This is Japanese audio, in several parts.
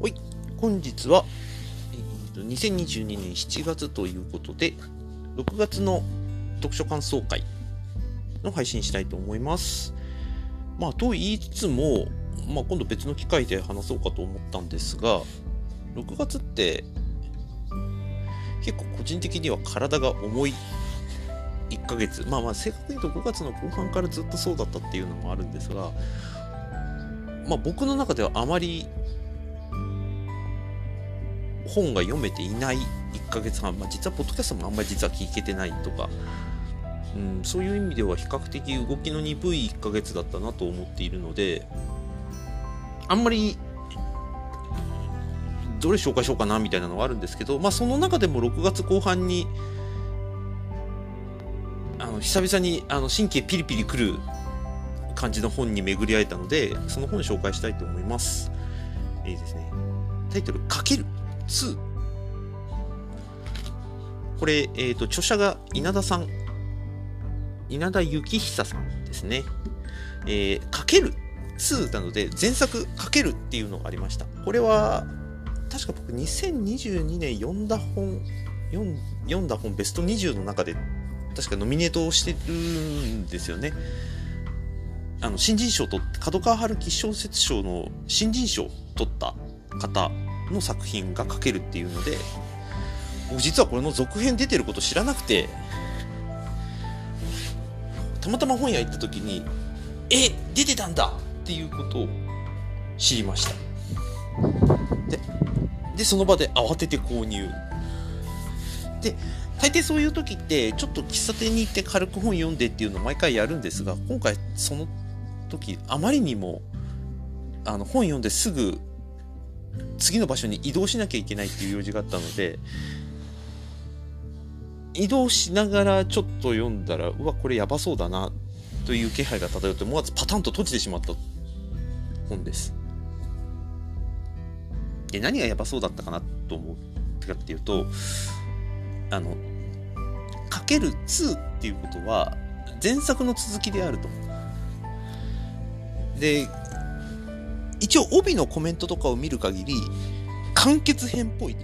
はい、本日は、えー、と2022年7月ということで、6月の読書感想会の配信したいと思います。まあ、と言いつつも、まあ、今度別の機会で話そうかと思ったんですが、6月って結構個人的には体が重いヶ月。まあまあ正確に言うと5月の後半からずっとそうだったっていうのもあるんですが、まあ僕の中ではあまり本が読めていない1ヶ月半、まあ、実はポッドキャストもあんまり実は聞けてないとか、うん、そういう意味では比較的動きの鈍い1ヶ月だったなと思っているのであんまりどれ紹介しようかなみたいなのはあるんですけど、まあ、その中でも6月後半に久々にあの神経ピリピリくる感じの本に巡り会えたのでその本紹介したいと思います。いいですね。タイトル「かける」2。これ、えっ、ー、と、著者が稲田さん。稲田幸久さんですね。えー、かける2なので、前作かけるっていうのがありました。これは、確か僕2022年読んだ本、読んだ本ベスト20の中で、確かノミネートをしてるんですよね。あの、新人賞と、角川春樹小説賞の新人賞を取った方の作品が書けるっていうので僕実はこれの続編出てること知らなくてたまたま本屋行った時に「え出てたんだ!」っていうことを知りましたででその場で慌てて購入で大抵そういう時ってちょっと喫茶店に行って軽く本読んでっていうのを毎回やるんですが今回その時あまりにもあの本読んですぐ次の場所に移動しなきゃいけないっていう用事があったので、移動しながらちょっと読んだら、うわ、これやばそうだな、という気配が漂って、思わずパタンと閉じてしまった本です。で、何がやばそうだったかなと思うかっていうと、あの、かける2っていうことは、前作の続きであると。で、一応帯のコメントとかを見る限り、完結編っぽい。っ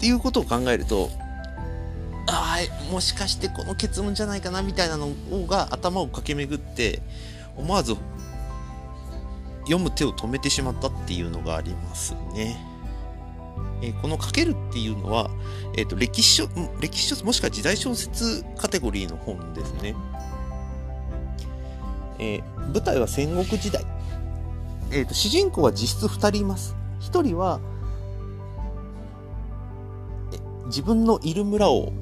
ていうことを考えると、ああ、もしかしてこの結論じゃないかなみたいなのが頭を駆け巡って、思わず読む手を止めてしまったっていうのがありますね。えー、この書けるっていうのは、え、ー、と、歴史書、歴史書、もしくは時代小説カテゴリーの本ですね。えー、舞台は戦国時代。えーと、主人公は実質2人います。1人は自分のいる村を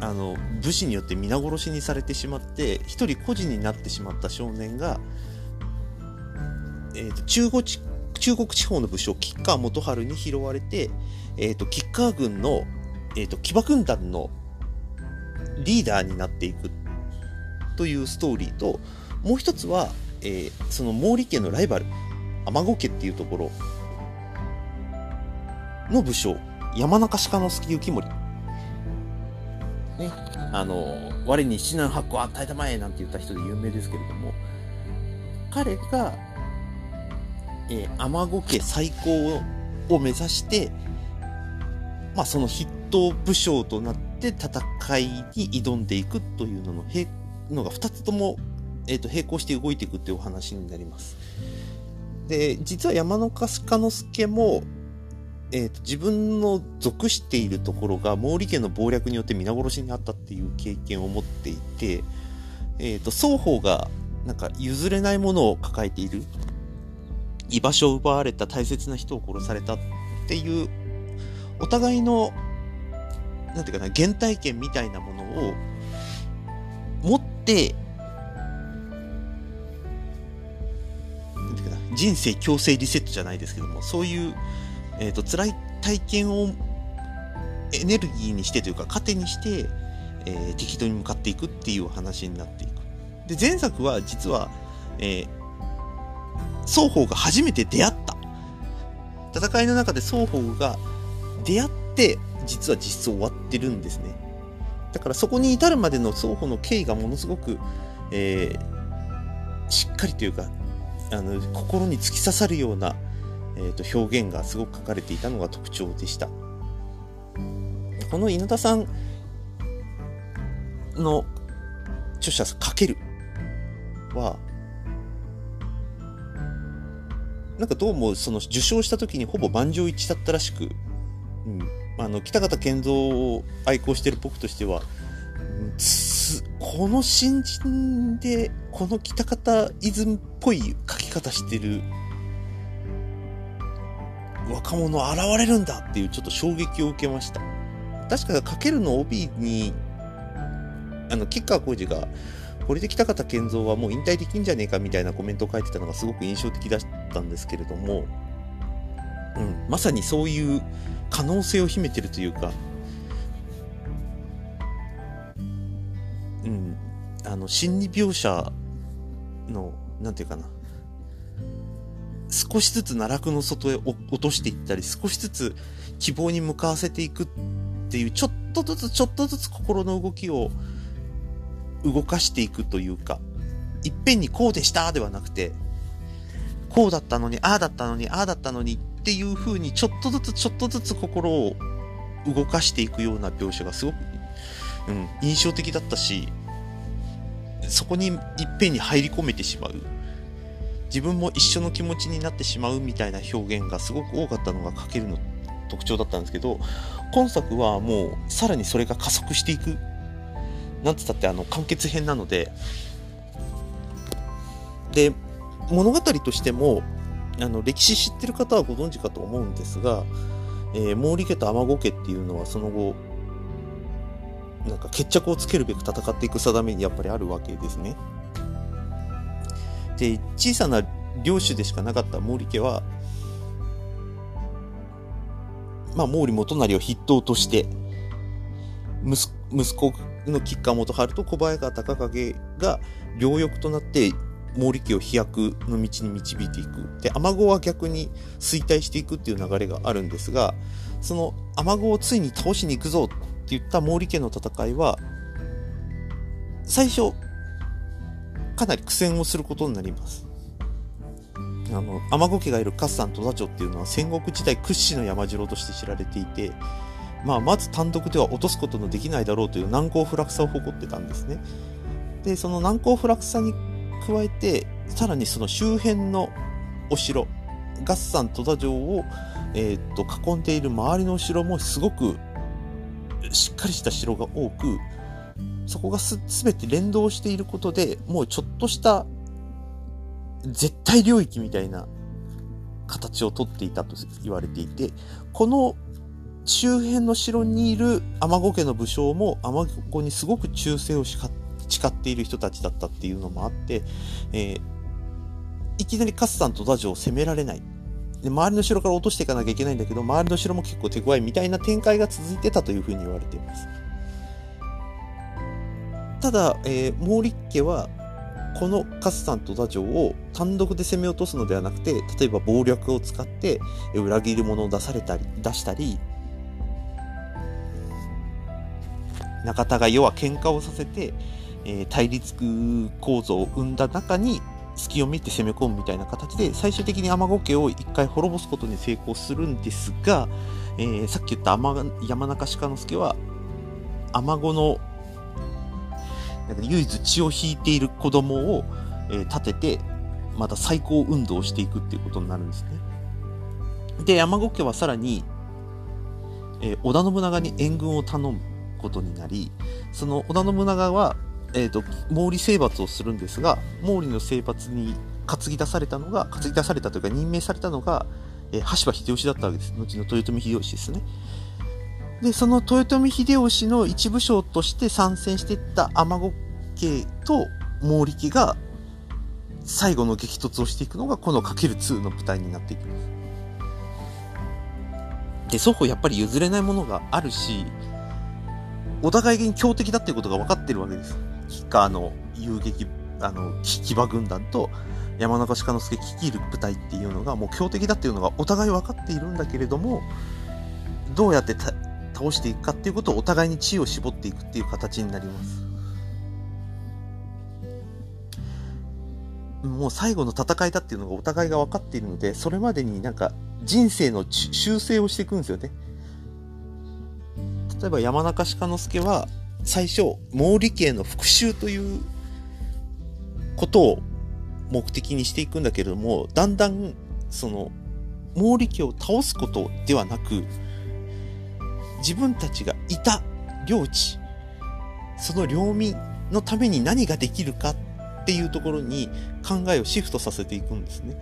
あの武士によって皆殺しにされてしまって1人孤児になってしまった少年が、えーと、中国中国地方の武将吉川元春に拾われて、えーと、吉川軍の、えーと騎馬軍団のリーダーになっていくというストーリーと、もう一つは、えー、その毛利家のライバル、天子家っていうところの武将、山中鹿之助幸盛。ね、あの、我に七難八個与えたまえなんて言った人で有名ですけれども、彼が、えー、天子家最高を目指して、まあ、その筆頭武将となって戦いに挑んでいくというのの並のが2つとも、えーと、並行して動いていくっていうお話になります。で、実は山中鹿之助も、えーと、自分の属しているところが毛利家の謀略によって皆殺しにあったっていう経験を持っていて、えーと、双方がなんか譲れないものを抱えている居場所を奪われた大切な人を殺されたっていうお互いのなんていうかな原体験みたいなものを持ってなんていうかな、人生強制リセットじゃないですけども、そういう、えっ、ー、と、辛い体験をエネルギーにしてというか、糧にして、えー、適当に向かっていくっていう話になっていく。で、前作は実は、えー、双方が初めて出会った。戦いの中で双方が出会って、実は実装終わってるんですね。だからそこに至るまでの双方の経緯がものすごく、えー、しっかりというかあの心に突き刺さるような、えー、と表現がすごく書かれていたのが特徴でした。この稲田さんの著者かけるはなんかどうもその受賞した時にほぼ満場一致だったらしく、うん、あの北方健三を愛好してる僕としては、この新人でこの北方イズムっぽい書き方してる若者現れるんだっていうちょっと衝撃を受けました。確かかけるの帯にあの吉川浩司がこれで北方健三はもう引退できんじゃねえかみたいなコメントを書いてたのがすごく印象的だしったんですけれども、うん、まさにそういう可能性を秘めてるというか、うん、あの心理描写の何て言うかな少しずつ奈落の外へ落としていったり少しずつ希望に向かわせていくっていうちょっとずつちょっとずつ心の動きを動かしていくというかいっぺんにこうでしたではなくてこうだったのにああだったのにああだったのにっていう風にちょっとずつちょっとずつ心を動かしていくような描写がすごく、うん、印象的だったしそこにいっぺんに入り込めてしまう。自分も一緒の気持ちになってしまうみたいな表現がすごく多かったのが書けるの特徴だったんですけど今作はもうさらにそれが加速していく。なんつったってあの完結編なので。で物語としてもあの歴史知ってる方はご存知かと思うんですが、えー、毛利家と尼子家っていうのはその後なんか決着をつけるべく戦っていく定めにやっぱりあるわけですね。で小さな領主でしかなかった毛利家は、まあ、毛利元就を筆頭として息子の吉川元春と小早川隆景が両翼となって毛利家を飛躍の道に導いていく。で、雨子は逆に衰退していくっていう流れがあるんですが、その雨子をついに倒しに行くぞって言った毛利家の戦いは、最初、かなり苦戦をすることになります。あの、天子家がいる合山戸田町っていうのは戦国時代屈指の山城として知られていて、まあ、まず単独では落とすことのできないだろうという難攻不落さを誇ってたんですね。で、その難攻不落さに加えて、さらにその周辺のお城、合山戸田城を、えー、っと囲んでいる周りのお城もすごくしっかりした城が多く、そこがすべて連動していることで、もうちょっとした絶対領域みたいな形をとっていたと言われていて、この周辺の城にいる天子家の武将も天子にすごく忠誠を誓って誓っている人たちだったっていうのもあって、えー、いきなりカスタンとダジョを攻められない。で、周りの城から落としていかなきゃいけないんだけど、周りの城も結構手強いみたいな展開が続いてたというふうに言われています。ただ、えー、毛利家は、このカスタンとダジョを単独で攻め落とすのではなくて、例えば謀略を使って裏切り者を出されたり、出したり、仲違い要は喧嘩をさせて、えー、対立構造を生んだ中に隙を見て攻め込むみたいな形で最終的に天子家を一回滅ぼすことに成功するんですが、えー、さっき言った山中鹿之助は天子のなんか唯一血を引いている子供を、えー、立ててまた再興運動をしていくっていうことになるんですね。で山子家はさらに、えー、織田信長に援軍を頼むことになりその織田信長はえーと、毛利征伐をするんですが毛利の征伐に担ぎ出されたのが担ぎ出されたというか任命されたのが、えー、羽柴秀吉だったわけです。後の豊臣秀吉ですね。でその豊臣秀吉の一部将として参戦していった天子家と毛利家が最後の激突をしていくのがこの ×2 の舞台になっていきます。で双方やっぱり譲れないものがあるしお互いに強敵だっていうことが分かってるわけです。吉川の遊撃、あの、騎馬軍団と山中鹿之助率いる部隊っていうのがもう強敵だっていうのがお互い分かっているんだけれども、どうやって倒していくかっていうことをお互いに知恵を絞っていくっていう形になります。もう最後の戦いだっていうのがお互いが分かっているので、それまでになんか人生の修正をしていくんですよね。例えば山中鹿之助は最初、毛利家への復讐ということを目的にしていくんだけれども、だんだん、その、毛利家を倒すことではなく、自分たちがいた領地、その領民のために何ができるかっていうところに考えをシフトさせていくんですね。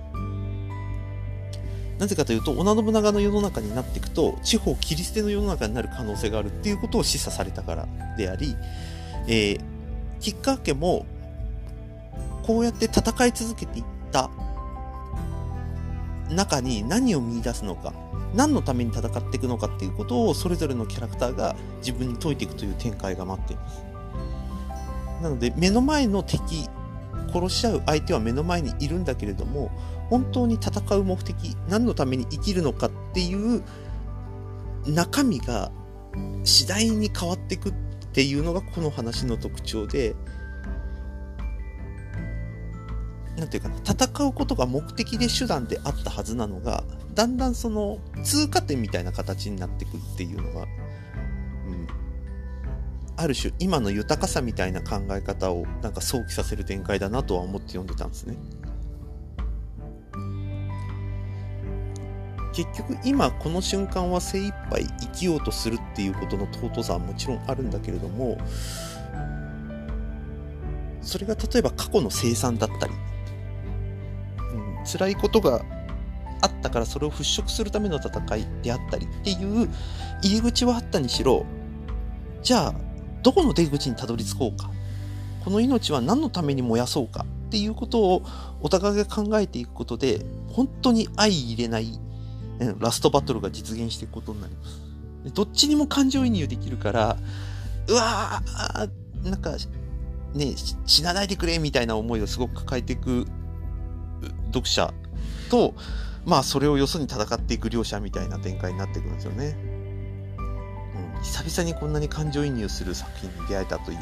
なぜかというと、織田信長の世の中になっていくと、地方切り捨ての世の中になる可能性があるっていうことを示唆されたからであり、えー、吉川家も、こうやって戦い続けていった中に何を見出すのか、何のために戦っていくのかっていうことをそれぞれのキャラクターが自分に解いていくという展開が待っています。なので目の前の敵、殺し合う相手は目の前にいるんだけれども、本当に戦う目的、何のために生きるのかっていう中身が次第に変わっていくっていうのがこの話の特徴で、なんていうかな、戦うことが目的で手段であったはずなのが、だんだんその通過点みたいな形になってくっていうのが、うん、ある種今の豊かさみたいな考え方をなんか想起させる展開だなとは思って読んでたんですね。結局今この瞬間は精一杯生きようとするっていうことの尊さはもちろんあるんだけれどもそれが例えば過去の生産だったり。辛いことがあったからそれを払拭するための戦いであったりっていう入り口はあったにしろじゃあどこの出口にたどり着こうか。この命は何のために燃やそうかっていうことをお互いが考えていくことで本当に相入れないラストバトルが実現していくことになります。どっちにも感情移入できるから、うわーなんか、ね、死なないでくれみたいな思いをすごく抱えていく読者と、まあそれをよそに戦っていく両者みたいな展開になっていくんですよね。うん、久々にこんなに感情移入する作品に出会えたという。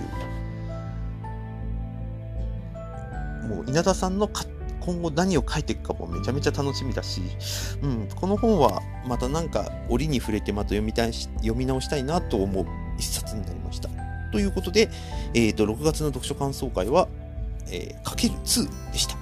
もう稲田さんの今後何を書いていくかもめちゃめちゃ楽しみだし、うん、この本はまたなんか折に触れてまた読みたいし読み直したいなと思う一冊になりました。ということで、えーと、6月の読書感想会は、えー、かける2でした。